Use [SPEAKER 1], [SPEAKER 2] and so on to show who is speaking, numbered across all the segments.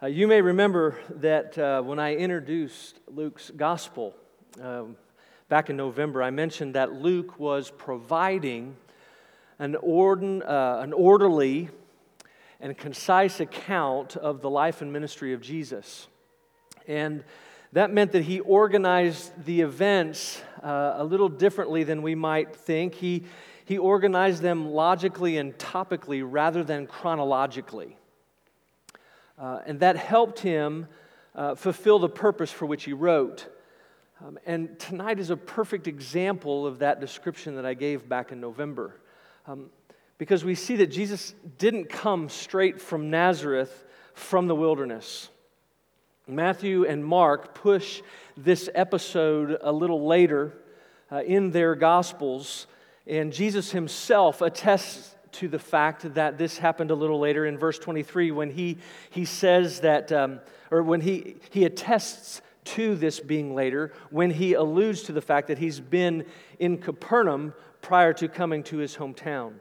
[SPEAKER 1] Uh, you may remember that uh, when I introduced Luke's gospel um, back in November, I mentioned that Luke was providing an, orden, uh, an orderly and concise account of the life and ministry of Jesus. And that meant that he organized the events uh, a little differently than we might think. He, he organized them logically and topically rather than chronologically. Uh, and that helped him uh, fulfill the purpose for which he wrote. Um, and tonight is a perfect example of that description that I gave back in November. Um, because we see that Jesus didn't come straight from Nazareth from the wilderness. Matthew and Mark push this episode a little later uh, in their Gospels, and Jesus himself attests to the fact that this happened a little later in verse 23 when he, he says that, um, or when he, he attests to this being later, when he alludes to the fact that he's been in Capernaum prior to coming to his hometown.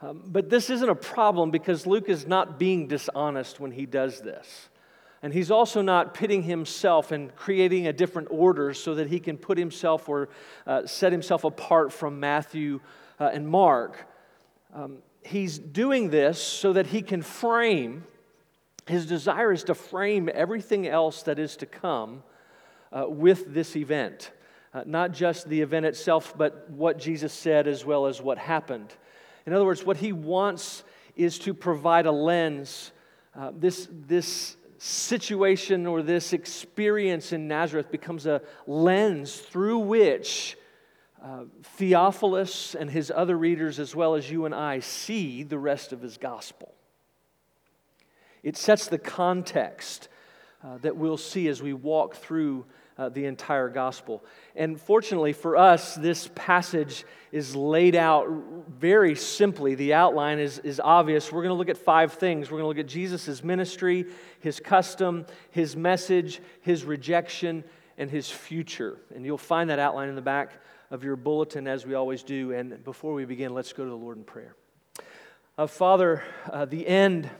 [SPEAKER 1] Um, but this isn't a problem because Luke is not being dishonest when he does this. And he's also not pitting himself and creating a different order so that he can put himself or uh, set himself apart from Matthew uh, and Mark. Um, he's doing this so that he can frame, his desire is to frame everything else that is to come uh, with this event. Uh, not just the event itself, but what Jesus said as well as what happened. In other words, what he wants is to provide a lens. Uh, this, this situation or this experience in Nazareth becomes a lens through which uh, Theophilus and his other readers, as well as you and I, see the rest of his gospel. It sets the context uh, that we'll see as we walk through uh, the entire gospel. And fortunately for us, this passage is laid out very simply. The outline is, is obvious. We're going to look at five things. We're going to look at Jesus' ministry, his custom, his message, his rejection, and his future. And you'll find that outline in the back of your bulletin as we always do. And before we begin, let's go to the Lord in prayer. Uh, Father, uh, the end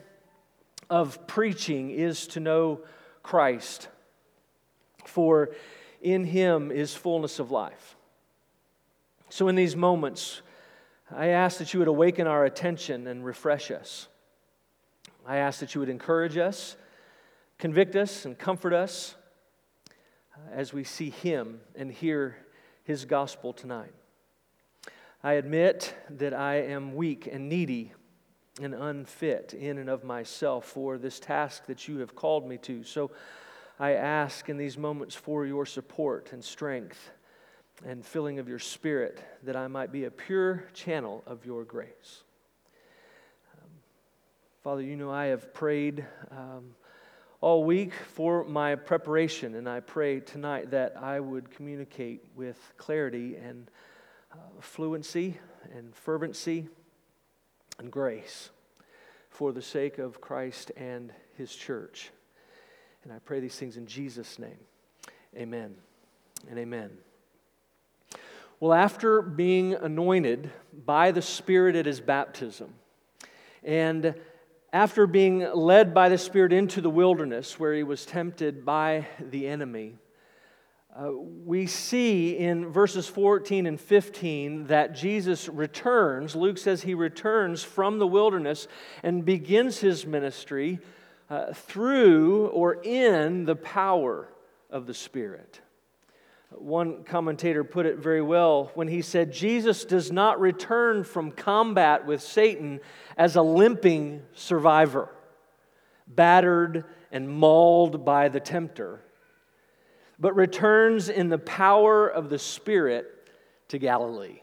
[SPEAKER 1] of preaching is to know Christ, for in him is fullness of life. So, in these moments, I ask that you would awaken our attention and refresh us. I ask that you would encourage us, convict us, and comfort us uh, as we see him and hear his gospel tonight. I admit that I am weak and needy and unfit in and of myself for this task that you have called me to. So I ask in these moments for your support and strength and filling of your spirit that I might be a pure channel of your grace. Um, Father, you know I have prayed. Um, all week for my preparation, and I pray tonight that I would communicate with clarity and uh, fluency and fervency and grace for the sake of Christ and His church. And I pray these things in Jesus' name. Amen and amen. Well, after being anointed by the Spirit at his baptism, and after being led by the Spirit into the wilderness where he was tempted by the enemy, uh, we see in verses 14 and 15 that Jesus returns. Luke says he returns from the wilderness and begins his ministry uh, through or in the power of the Spirit. One commentator put it very well when he said, Jesus does not return from combat with Satan as a limping survivor, battered and mauled by the tempter, but returns in the power of the Spirit to Galilee.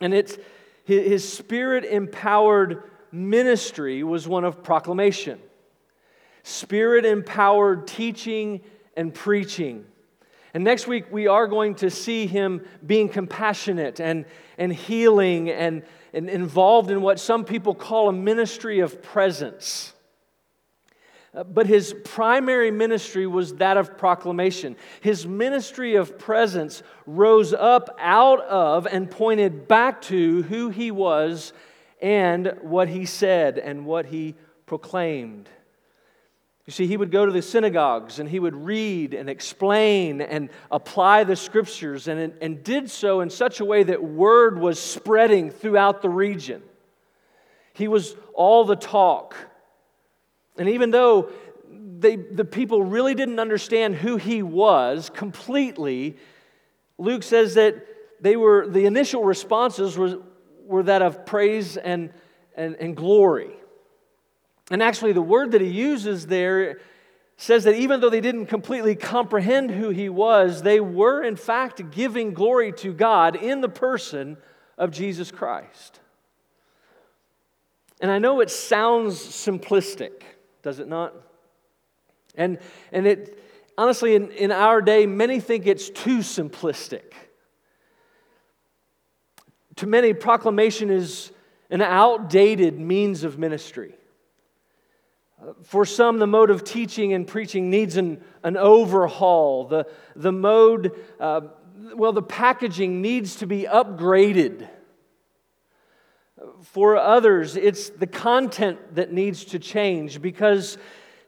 [SPEAKER 1] And it's his spirit empowered ministry was one of proclamation, spirit empowered teaching and preaching and next week, we are going to see him being compassionate and, and healing and, and involved in what some people call a ministry of presence. Uh, but his primary ministry was that of proclamation. His ministry of presence rose up out of and pointed back to who he was and what he said and what he proclaimed. You see, he would go to the synagogues and he would read and explain and apply the scriptures and, and did so in such a way that word was spreading throughout the region. He was all the talk. And even though they, the people really didn't understand who he was completely, Luke says that they were, the initial responses were, were that of praise and, and, and glory. And actually, the word that he uses there says that even though they didn't completely comprehend who he was, they were in fact giving glory to God in the person of Jesus Christ. And I know it sounds simplistic, does it not? And, and it, honestly, in, in our day, many think it's too simplistic. To many, proclamation is an outdated means of ministry. For some, the mode of teaching and preaching needs an, an overhaul. The, the mode, uh, well, the packaging needs to be upgraded. For others, it's the content that needs to change because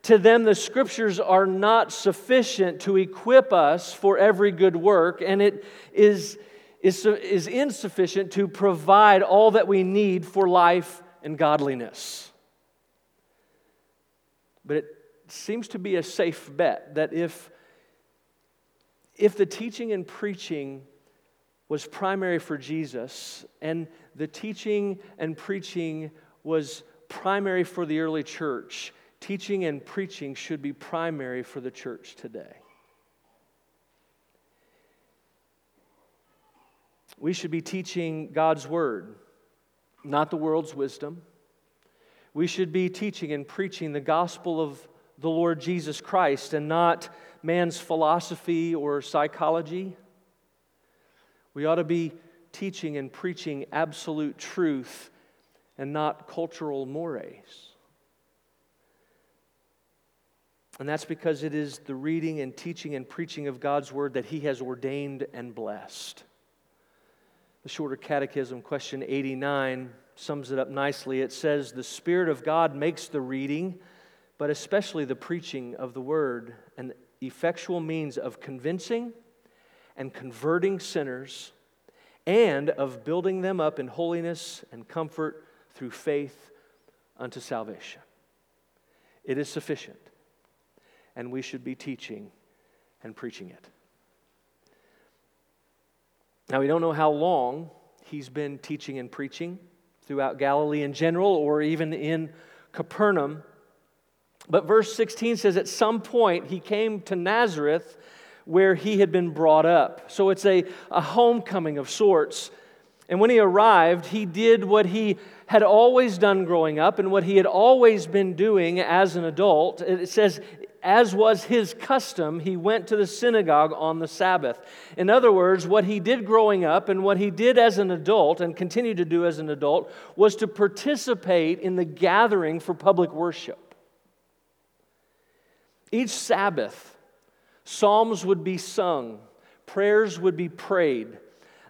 [SPEAKER 1] to them the scriptures are not sufficient to equip us for every good work, and it is, is, is insufficient to provide all that we need for life and godliness. But it seems to be a safe bet that if, if the teaching and preaching was primary for Jesus, and the teaching and preaching was primary for the early church, teaching and preaching should be primary for the church today. We should be teaching God's word, not the world's wisdom we should be teaching and preaching the gospel of the Lord Jesus Christ and not man's philosophy or psychology. We ought to be teaching and preaching absolute truth and not cultural mores. And that's because it is the reading and teaching and preaching of God's word that He has ordained and blessed. The Shorter Catechism, question 89 sums it up nicely. It says, The Spirit of God makes the reading, but especially the preaching of the word, an effectual means of convincing and converting sinners and of building them up in holiness and comfort through faith unto salvation. It is sufficient, and we should be teaching and preaching it. Now, we don't know how long he's been teaching and preaching throughout Galilee in general or even in Capernaum. But verse 16 says, At some point he came to Nazareth where he had been brought up. So it's a, a homecoming of sorts. And when he arrived, he did what he had always done growing up and what he had always been doing as an adult. It says as was his custom, he went to the synagogue on the Sabbath. In other words, what he did growing up and what he did as an adult and continued to do as an adult was to participate in the gathering for public worship. Each Sabbath, psalms would be sung, prayers would be prayed.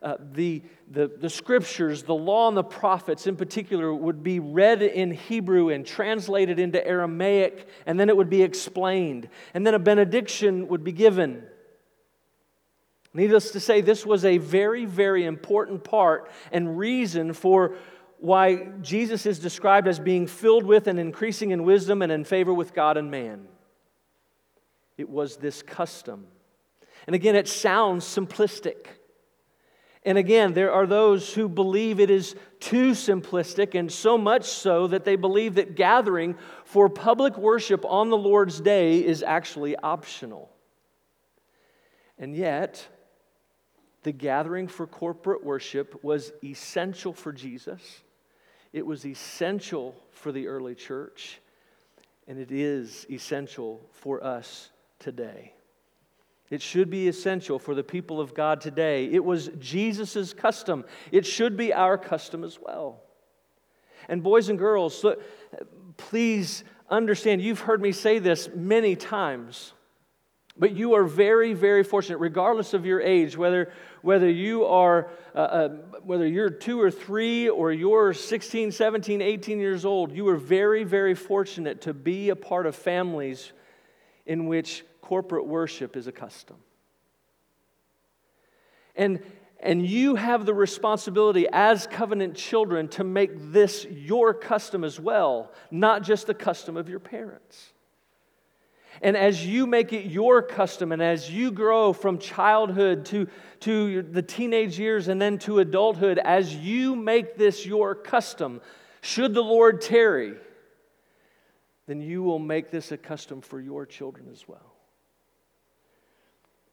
[SPEAKER 1] Uh, the, the, the scriptures, the law and the prophets in particular, would be read in Hebrew and translated into Aramaic, and then it would be explained. And then a benediction would be given. Needless to say, this was a very, very important part and reason for why Jesus is described as being filled with and increasing in wisdom and in favor with God and man. It was this custom. And again, it sounds simplistic. And again, there are those who believe it is too simplistic, and so much so that they believe that gathering for public worship on the Lord's day is actually optional. And yet, the gathering for corporate worship was essential for Jesus, it was essential for the early church, and it is essential for us today. It should be essential for the people of God today. It was Jesus' custom. It should be our custom as well. And, boys and girls, please understand you've heard me say this many times, But you are very, very fortunate, regardless of your age, whether, whether you are uh, uh, whether you're two or three or you're 16, 17, 18 years old, you are very, very fortunate to be a part of families in which corporate worship is a custom. And, and you have the responsibility as covenant children to make this your custom as well, not just the custom of your parents. And as you make it your custom, and as you grow from childhood to, to the teenage years and then to adulthood, as you make this your custom, should the Lord tarry, then you will make this a custom for your children as well.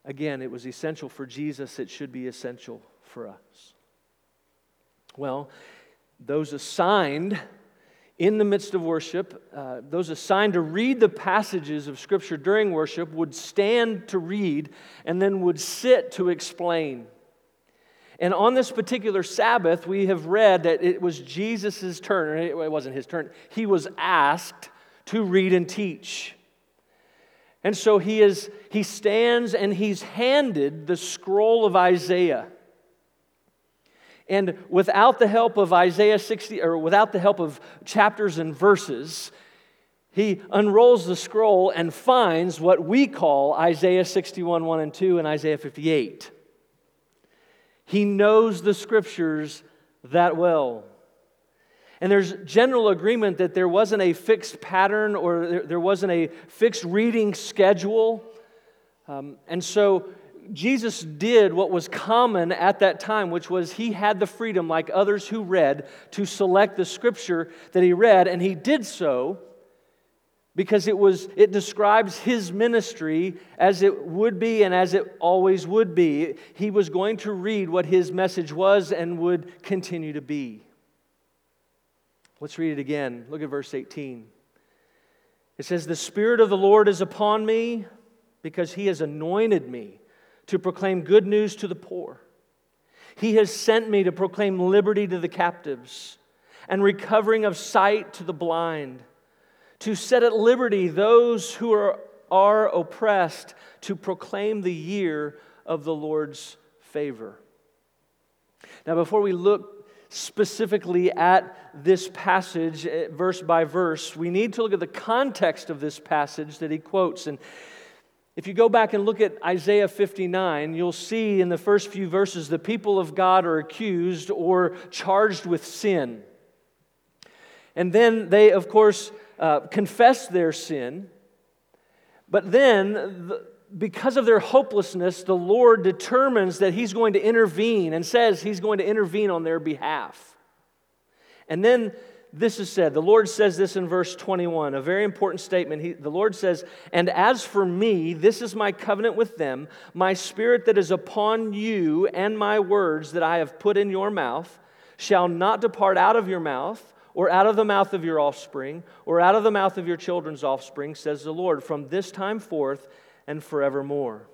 [SPEAKER 1] Again, it was essential for Jesus, it should be essential for us. Well, those assigned in the midst of worship, uh, those assigned to read the passages of Scripture during worship would stand to read and then would sit to explain. And on this particular Sabbath, we have read that it was Jesus' turn. It wasn't his turn. He was asked to read and teach. And so he, is, he stands and he's handed the scroll of Isaiah. And without the help of Isaiah 60, or without the help of chapters and verses, he unrolls the scroll and finds what we call Isaiah 61, 1 and 2, and Isaiah 58. He knows the scriptures that well. And there's general agreement that there wasn't a fixed pattern or there, wasn't a fixed reading schedule. Um, and so Jesus did what was common at that time, which was he had the freedom, like others who read, to select the scripture that he read, and he did so because it was it describes his ministry as it would be and as it always would be. He was going to read what his message was and would continue to be. Let's read it again. Look at verse 18. It says, The Spirit of the Lord is upon me because he has anointed me to proclaim good news to the poor. He has sent me to proclaim liberty to the captives and recovering of sight to the blind, to set at liberty those who are, are oppressed, to proclaim the year of the Lord's favor. Now, before we look specifically at this passage, eh, verse by verse, we need to look at the context of this passage that he quotes. And if you go back and look at Isaiah 59, you'll see in the first few verses the people of God are accused or charged with sin. And then they, of course, uh, confess their sin. But then, the, because of their hopelessness, the Lord determines that He's going to intervene and says He's going to intervene on their behalf. And then this is said. The Lord says this in verse 21, a very important statement. He, the Lord says, And as for me, this is my covenant with them, my spirit that is upon you, and my words that I have put in your mouth shall not depart out of your mouth, or out of the mouth of your offspring, or out of the mouth of your children's offspring, says the Lord, from this time forth and forevermore.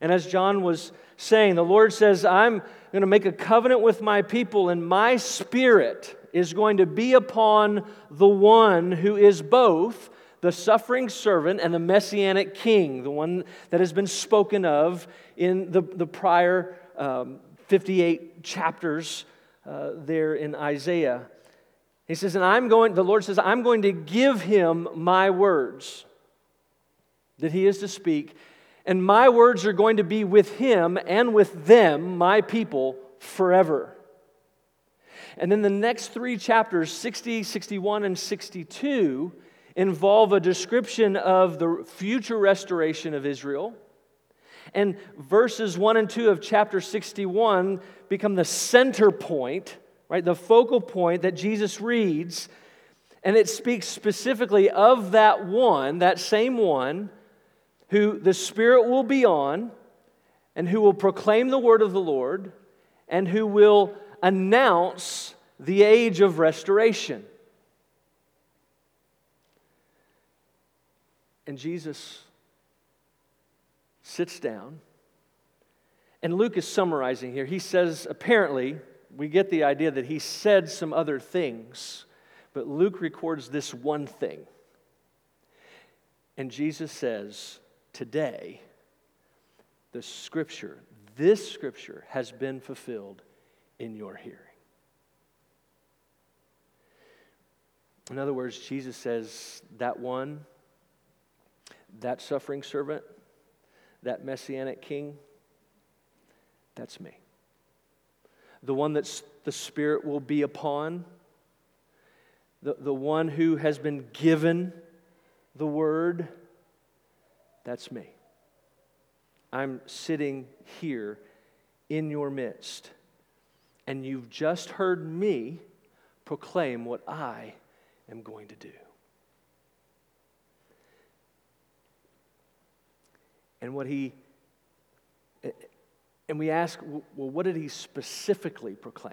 [SPEAKER 1] And as John was saying, the Lord says, I'm going to make a covenant with my people, and my spirit is going to be upon the one who is both the suffering servant and the messianic king, the one that has been spoken of in the, the prior um, 58 chapters uh, there in Isaiah. He says, and I'm going, the Lord says, I'm going to give him my words that he is to speak, and my words are going to be with him and with them, my people, forever. And then the next three chapters, 60, 61, and 62, involve a description of the future restoration of Israel. And verses 1 and 2 of chapter 61 become the center point, right? The focal point that Jesus reads. And it speaks specifically of that one, that same one, who the Spirit will be on, and who will proclaim the word of the Lord, and who will announce the age of restoration. And Jesus sits down, and Luke is summarizing here. He says, apparently, we get the idea that he said some other things, but Luke records this one thing. And Jesus says, today, the scripture, this scripture has been fulfilled in your hearing. In other words, Jesus says, that one, that suffering servant, that messianic king, that's me. The one that the Spirit will be upon, the, the one who has been given the word, that's me. I'm sitting here in your midst, and you've just heard me proclaim what I am going to do. And what he, and we ask, well, what did he specifically proclaim?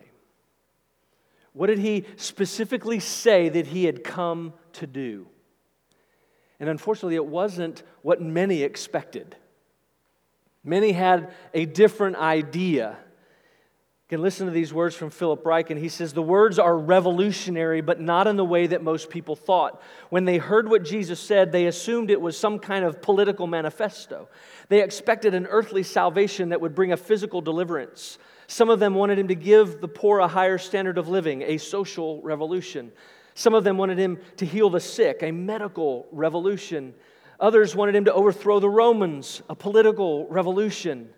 [SPEAKER 1] What did he specifically say that he had come to do? And unfortunately, it wasn't what many expected. Many had a different idea. You can listen to these words from Philip Ryken. He says, The words are revolutionary, but not in the way that most people thought. When they heard what Jesus said, they assumed it was some kind of political manifesto. They expected an earthly salvation that would bring a physical deliverance. Some of them wanted him to give the poor a higher standard of living, a social revolution. Some of them wanted him to heal the sick, a medical revolution. Others wanted him to overthrow the Romans, a political revolution.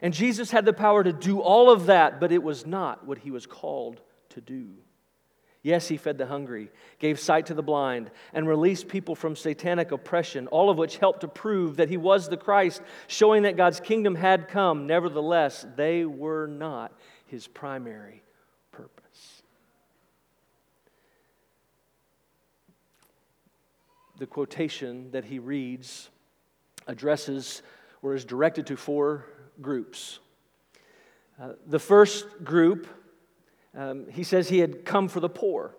[SPEAKER 1] And Jesus had the power to do all of that, but it was not what he was called to do. Yes, he fed the hungry, gave sight to the blind, and released people from satanic oppression, all of which helped to prove that he was the Christ, showing that God's kingdom had come. Nevertheless, they were not his primary purpose. The quotation that he reads addresses or is directed to four groups. Uh, the first group um, he says he had come for the poor.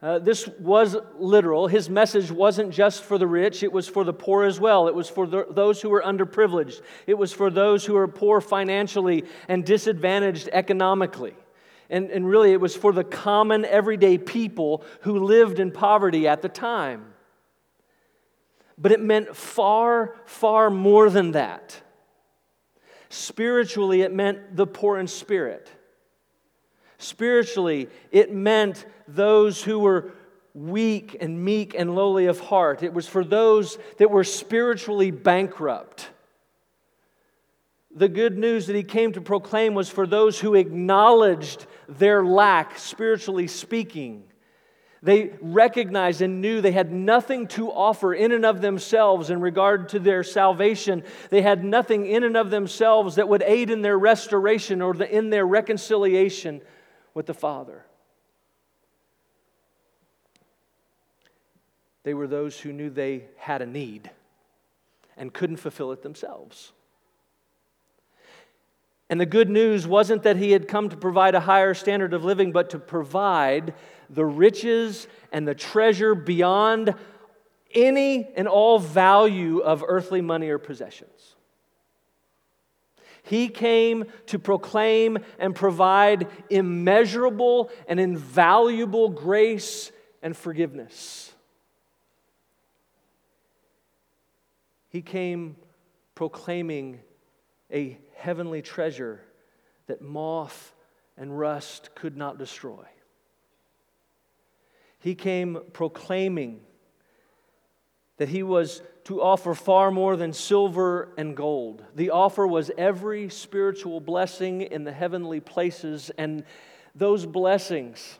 [SPEAKER 1] Uh, this was literal. His message wasn't just for the rich, it was for the poor as well. It was for the, those who were underprivileged, it was for those who were poor financially and disadvantaged economically. And, and really, it was for the common, everyday people who lived in poverty at the time. But it meant far, far more than that. Spiritually, it meant the poor in spirit. Spiritually, it meant those who were weak and meek and lowly of heart. It was for those that were spiritually bankrupt. The good news that he came to proclaim was for those who acknowledged their lack, spiritually speaking. They recognized and knew they had nothing to offer in and of themselves in regard to their salvation. They had nothing in and of themselves that would aid in their restoration or in their reconciliation with the Father. They were those who knew they had a need and couldn't fulfill it themselves. And the good news wasn't that he had come to provide a higher standard of living, but to provide the riches and the treasure beyond any and all value of earthly money or possessions. He came to proclaim and provide immeasurable and invaluable grace and forgiveness. He came proclaiming a heavenly treasure that moth and rust could not destroy. He came proclaiming that he was to offer far more than silver and gold. The offer was every spiritual blessing in the heavenly places, and those blessings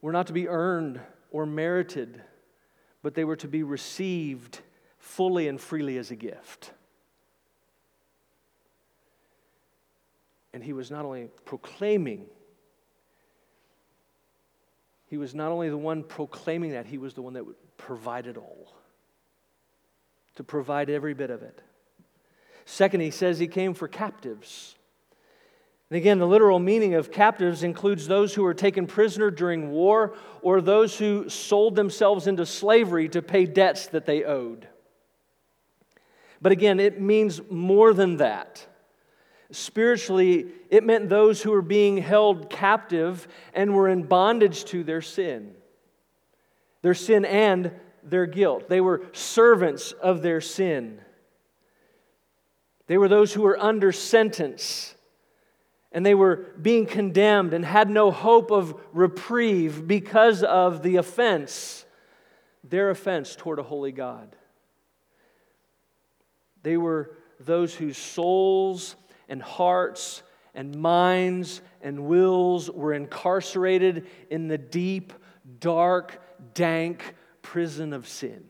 [SPEAKER 1] were not to be earned or merited, but they were to be received fully and freely as a gift. And he was not only proclaiming he was not only the one proclaiming that, he was the one that provided all, to provide every bit of it. Second, he says he came for captives. And again, the literal meaning of captives includes those who were taken prisoner during war or those who sold themselves into slavery to pay debts that they owed. But again, it means more than that. Spiritually, it meant those who were being held captive and were in bondage to their sin. Their sin and their guilt. They were servants of their sin. They were those who were under sentence and they were being condemned and had no hope of reprieve because of the offense, their offense toward a holy God. They were those whose souls and hearts and minds and wills were incarcerated in the deep, dark, dank prison of sin.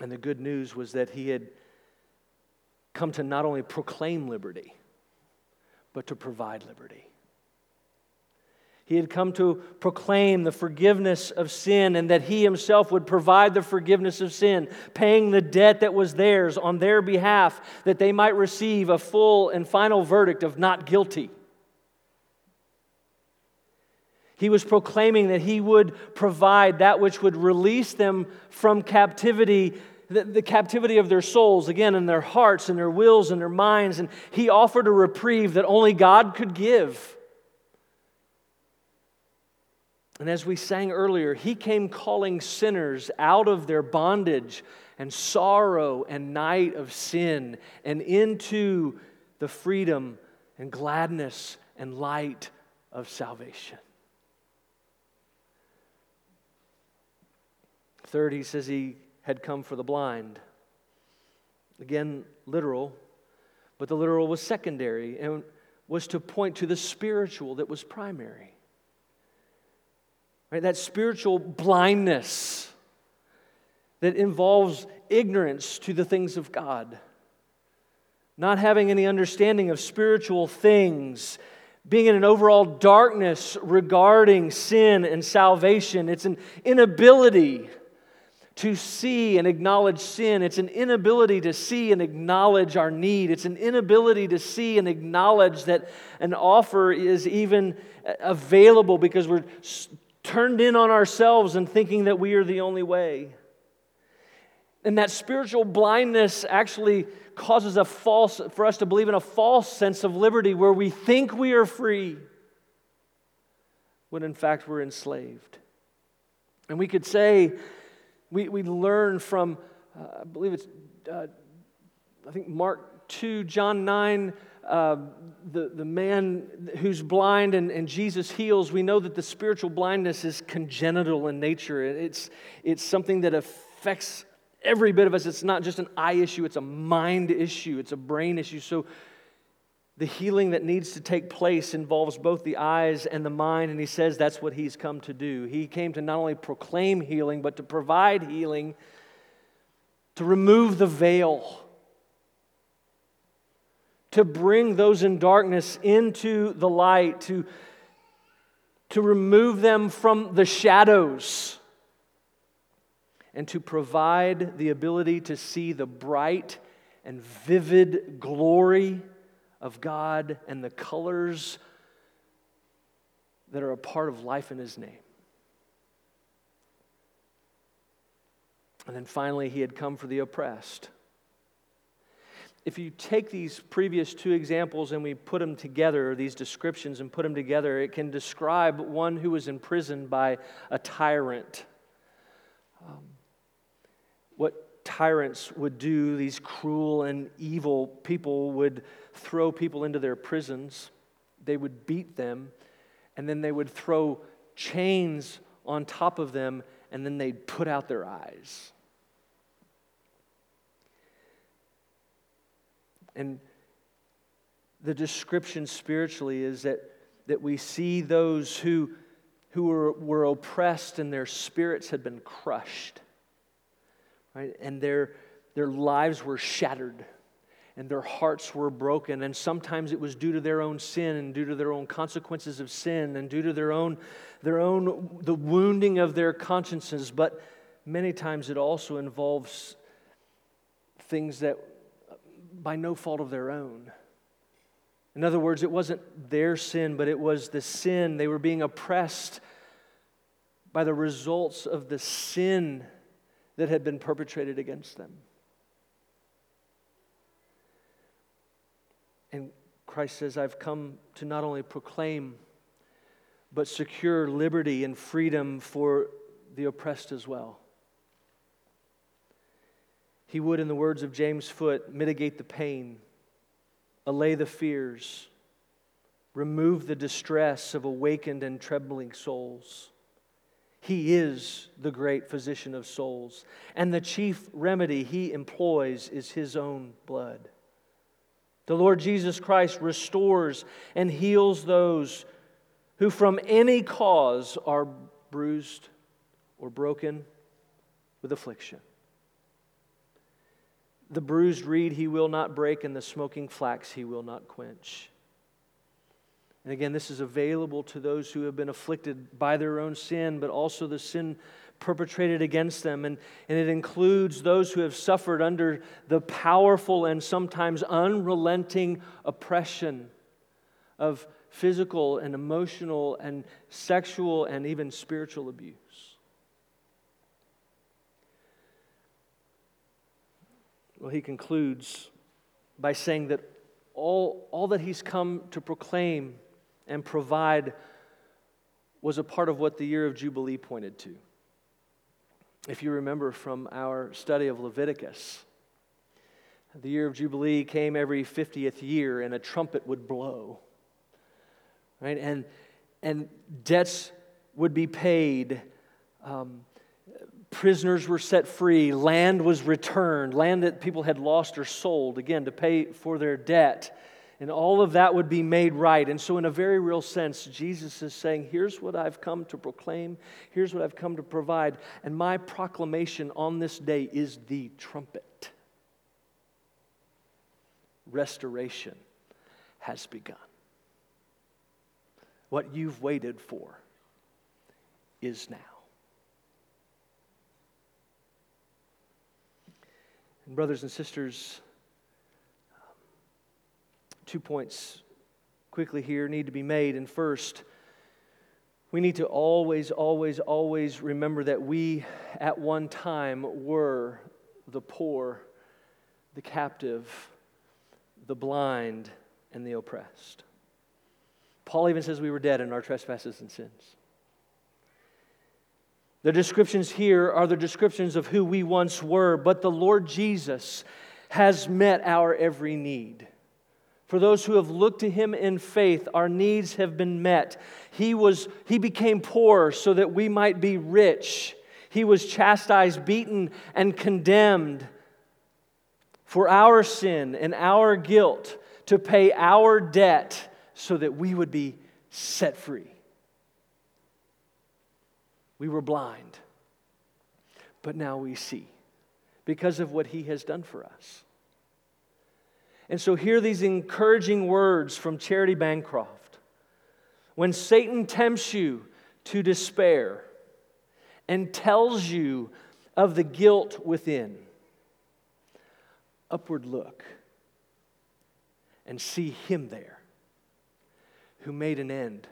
[SPEAKER 1] And the good news was that he had come to not only proclaim liberty, but to provide liberty. He had come to proclaim the forgiveness of sin and that he himself would provide the forgiveness of sin, paying the debt that was theirs on their behalf, that they might receive a full and final verdict of not guilty. He was proclaiming that he would provide that which would release them from captivity the, the, captivity of their souls, again, in their hearts and their wills and their minds. And he offered a reprieve that only God could give. And as we sang earlier, he came calling sinners out of their bondage and sorrow and night of sin and into the freedom and gladness and light of salvation. Third, he says he had come for the blind. Again, literal, but the literal was secondary and was to point to the spiritual that was primary. Right? That spiritual blindness that involves ignorance to the things of God, not having any understanding of spiritual things, being in an overall darkness regarding sin and salvation. It's an inability to see and acknowledge sin. It's an inability to see and acknowledge our need. It's an inability to see and acknowledge that an offer is even available because we're turned in on ourselves and thinking that we are the only way. And that spiritual blindness actually causes a false, for us to believe in a false sense of liberty where we think we are free when in fact we're enslaved. And we could say, we, we learn from, uh, I believe it's, uh, I think Mark 2, John 9, uh, the, the man who's blind and, and Jesus heals, we know that the spiritual blindness is congenital in nature. It's, it's something that affects every bit of us. It's not just an eye issue, it's a mind issue, it's a brain issue. So the healing that needs to take place involves both the eyes and the mind, and he says that's what he's come to do. He came to not only proclaim healing, but to provide healing, to remove the veil, to bring those in darkness into the light, to, to remove them from the shadows, and to provide the ability to see the bright and vivid glory of God and the colors that are a part of life in His name. And then finally, He had come for the oppressed. If you take these previous two examples and we put them together, these descriptions, and put them together, it can describe one who was imprisoned by a tyrant. Um, what tyrants would do, these cruel and evil people would throw people into their prisons, they would beat them, and then they would throw chains on top of them, and then they'd put out their eyes. And the description spiritually is that, that we see those who, who were, were oppressed and their spirits had been crushed, right? And their, their lives were shattered and their hearts were broken. And sometimes it was due to their own sin and due to their own consequences of sin and due to their own, their own the wounding of their consciences. But many times it also involves things that by no fault of their own. In other words, it wasn't their sin, but it was the sin. They were being oppressed by the results of the sin that had been perpetrated against them. And Christ says, I've come to not only proclaim, but secure liberty and freedom for the oppressed as well. He would, in the words of James Foote, mitigate the pain, allay the fears, remove the distress of awakened and trembling souls. He is the great physician of souls, and the chief remedy he employs is his own blood. The Lord Jesus Christ restores and heals those who, from any cause, are bruised or broken with affliction. The bruised reed he will not break, and the smoking flax he will not quench. And again, this is available to those who have been afflicted by their own sin, but also the sin perpetrated against them. And, and it includes those who have suffered under the powerful and sometimes unrelenting oppression of physical and emotional and sexual and even spiritual abuse. Well, he concludes by saying that all, all that he's come to proclaim and provide was a part of what the year of Jubilee pointed to. If you remember from our study of Leviticus, the year of Jubilee came every 50th year and a trumpet would blow. Right? And, and debts would be paid. Um, prisoners were set free, land was returned, land that people had lost or sold, again, to pay for their debt. And all of that would be made right. And so, in a very real sense, Jesus is saying, Here's what I've come to proclaim, here's what I've come to provide. And my proclamation on this day is the trumpet. Restoration has begun. What you've waited for is now. And brothers and sisters, um, two points quickly here need to be made. And first, we need to always, always, always remember that we at one time were the poor, the captive, the blind, and the oppressed. Paul even says we were dead in our trespasses and sins. The descriptions here are the descriptions of who we once were, but the Lord Jesus has met our every need. For those who have looked to him in faith, our needs have been met. He, was, he became poor so that we might be rich. He was chastised, beaten, and condemned for our sin and our guilt to pay our debt so that we would be set free. We were blind, but now we see because of what He has done for us. And so, hear these encouraging words from Charitie Bancroft. When Satan tempts you to despair and tells you of the guilt within, upward look and see Him there who made an end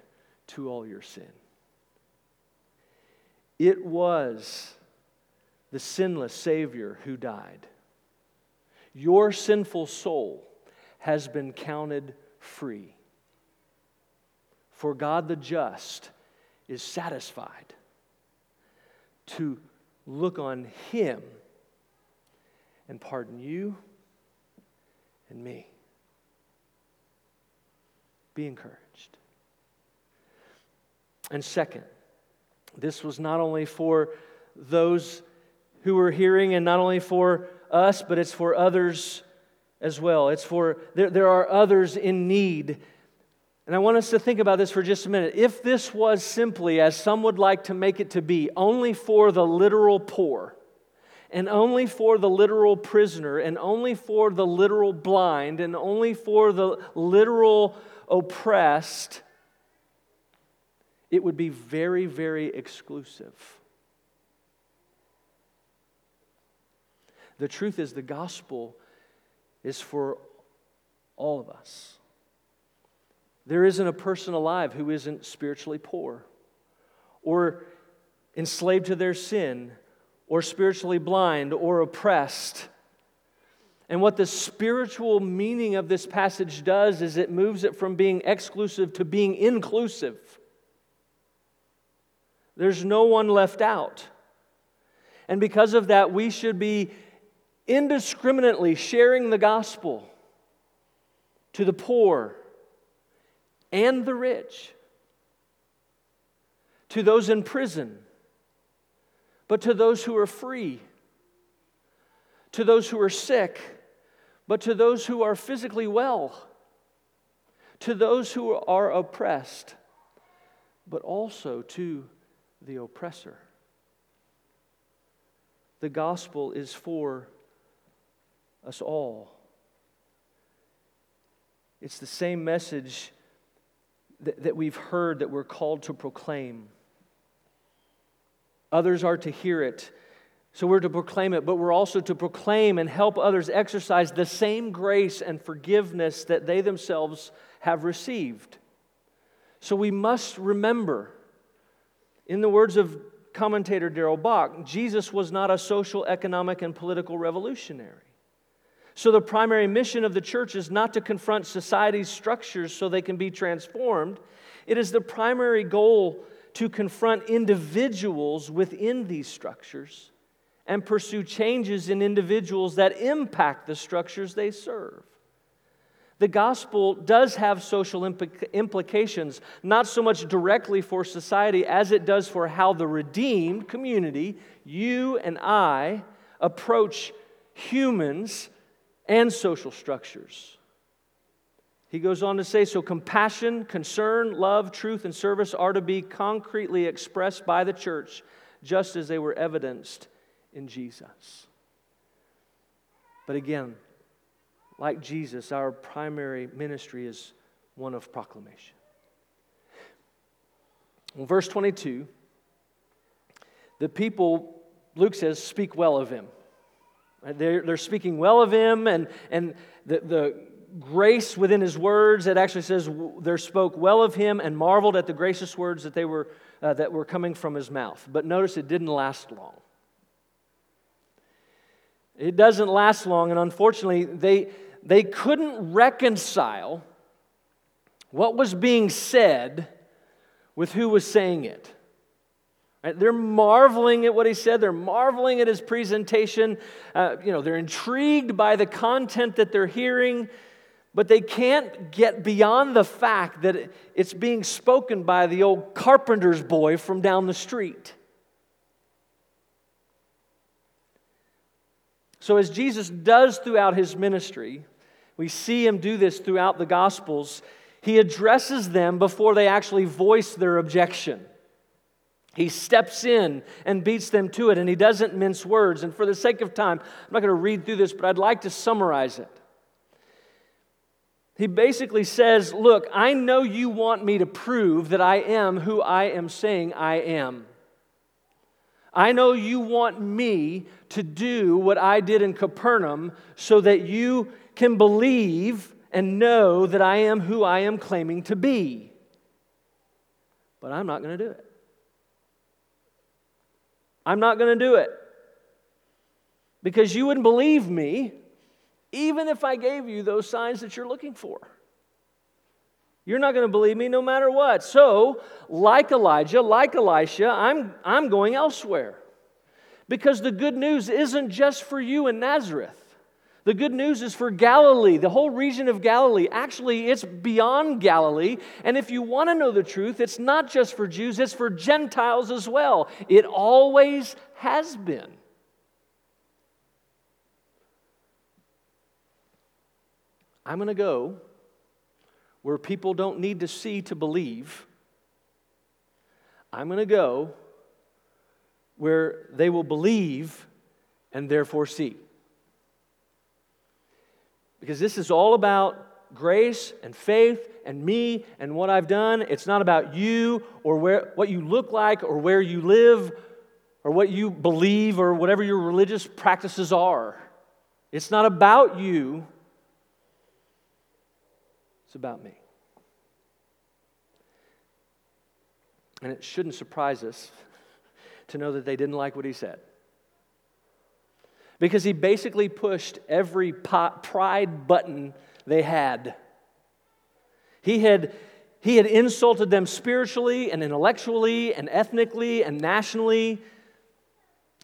[SPEAKER 1] to all your sin. It was the sinless Savior who died. Your sinful soul has been counted free. For God the just is satisfied to look on Him and pardon you and me. Be encouraged. And second, this was not only for those who were hearing and not only for us, but it's for others as well. It's for, there, there are others in need. And I want us to think about this for just a minute. If this was simply, as some would like to make it to be, only for the literal poor, and only for the literal prisoner, and only for the literal blind, and only for the literal oppressed, it would be very, very exclusive. The truth is, the gospel is for all of us. There isn't a person alive who isn't spiritually poor or enslaved to their sin or spiritually blind or oppressed. And what the spiritual meaning of this passage does is it moves it from being exclusive to being inclusive. There's no one left out. And because of that, we should be indiscriminately sharing the gospel to the poor and the rich, to those in prison, but to those who are free, to those who are sick, but to those who are physically well, to those who are oppressed, but also to the oppressor. The gospel is for us all. It's the same message that, that we've heard that we're called to proclaim. Others are to hear it. So we're to proclaim it, but we're also to proclaim and help others exercise the same grace and forgiveness that they themselves have received. So we must remember, in the words of commentator Darrell Bock, Jesus was not a social, economic, and political revolutionary. So, the primary mission of the church is not to confront society's structures so they can be transformed. It is the primary goal to confront individuals within these structures and pursue changes in individuals that impact the structures they serve. The gospel does have social implications, not so much directly for society as it does for how the redeemed community, you and I, approach humans and social structures. He goes on to say so compassion, concern, love, truth, and service are to be concretely expressed by the church just as they were evidenced in Jesus. But again, like Jesus, our primary ministry is one of proclamation. In verse 22, the people, Luke says, speak well of him. They're, they're speaking well of him, and, and the, the grace within his words, it actually says they spoke well of him and marveled at the gracious words that, they were, uh, that were coming from his mouth. But notice it didn't last long. It doesn't last long, and unfortunately, they, they couldn't reconcile what was being said with who was saying it. Right? They're marveling at what he said. They're marveling at his presentation. Uh, you know, they're intrigued by the content that they're hearing, but they can't get beyond the fact that it's being spoken by the old carpenter's boy from down the street. So, as Jesus does throughout his ministry, we see him do this throughout the Gospels. He addresses them before they actually voice their objection. He steps in and beats them to it, and he doesn't mince words. And for the sake of time, I'm not going to read through this, but I'd like to summarize it. He basically says, Look, I know you want me to prove that I am who I am saying I am. I know you want me to do what I did in Capernaum so that you can believe and know that I am who I am claiming to be. But I'm not going to do it. I'm not going to do it. Because you wouldn't believe me even if I gave you those signs that you're looking for. You're not going to believe me no matter what. So, like Elijah, like Elisha, I'm, I'm going elsewhere. Because the good news isn't just for you in Nazareth. The good news is for Galilee, the whole region of Galilee. Actually, it's beyond Galilee. And if you want to know the truth, it's not just for Jews, it's for Gentiles as well. It always has been. I'm going to go where people don't need to see to believe. I'm going to go where they will believe and therefore see. Because this is all about grace and faith and me and what I've done. It's not about you or where, what you look like or where you live or what you believe or whatever your religious practices are. It's not about you, it's about me. And it shouldn't surprise us to know that they didn't like what he said because he basically pushed every pride button they had. He had, he had insulted them spiritually and intellectually and ethnically and nationally.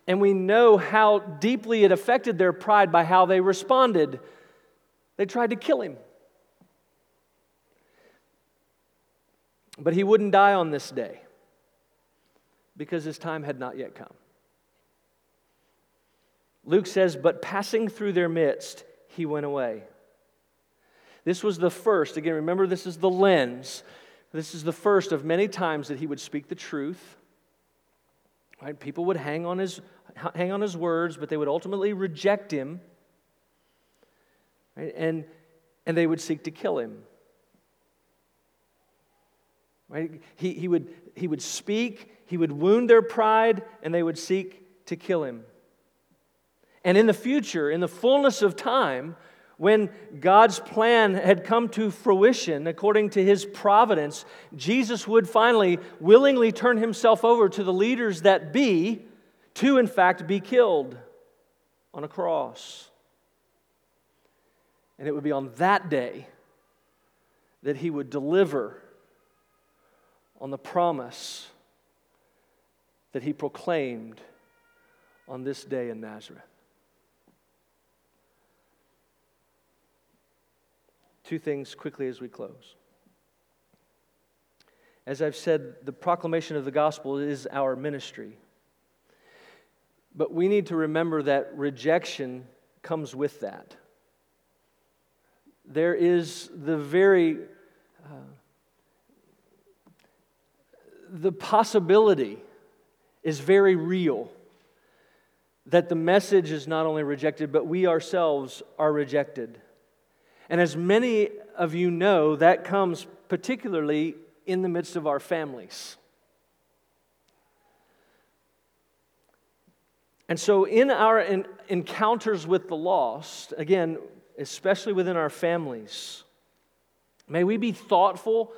[SPEAKER 1] And we know how deeply it affected their pride by how they responded. They tried to kill him. But he wouldn't die on this day because his time had not yet come. Luke says, But passing through their midst, he went away. This was the first, again, remember, this is the lens. This is the first of many times that he would speak the truth. Right? People would hang on his, hang on his words, but they would ultimately reject him. Right? And, and they would seek to kill him. Right? He, he, would, he would speak, he would wound their pride, and they would seek to kill him. And in the future, in the fullness of time, when God's plan had come to fruition according to his providence, Jesus would finally willingly turn himself over to the leaders that be to, in fact, be killed on a cross. And it would be on that day that he would deliver on the promise that he proclaimed on this day in Nazareth. Two things quickly as we close. As I've said, the proclamation of the gospel is our ministry. But we need to remember that rejection comes with that. There is the very, uh, the possibility is very real that the message is not only rejected, but we ourselves are rejected. And as many of you know, that comes particularly in the midst of our families. And so, in our in, encounters with the lost, again, especially within our families, may we be thoughtful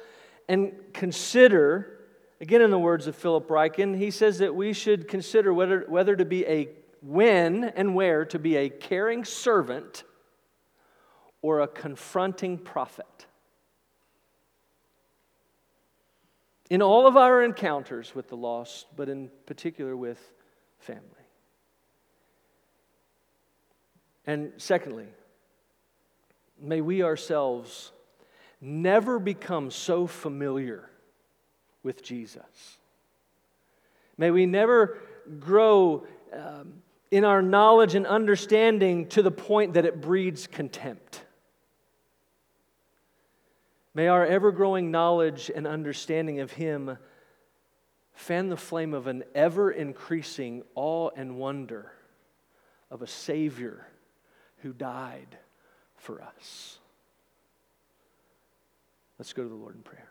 [SPEAKER 1] and consider, again, in the words of Philip Ryken, he says that we should consider whether, whether to be a, when and where to be a caring servant or a confronting prophet. In all of our encounters with the lost, but in particular with family. And secondly, may we ourselves never become so familiar with Jesus. May we never grow um, in our knowledge and understanding to the point that it breeds contempt. May our ever growing knowledge and understanding of Him fan the flame of an ever increasing awe and wonder of a Savior who died for us. Let's go to the Lord in prayer.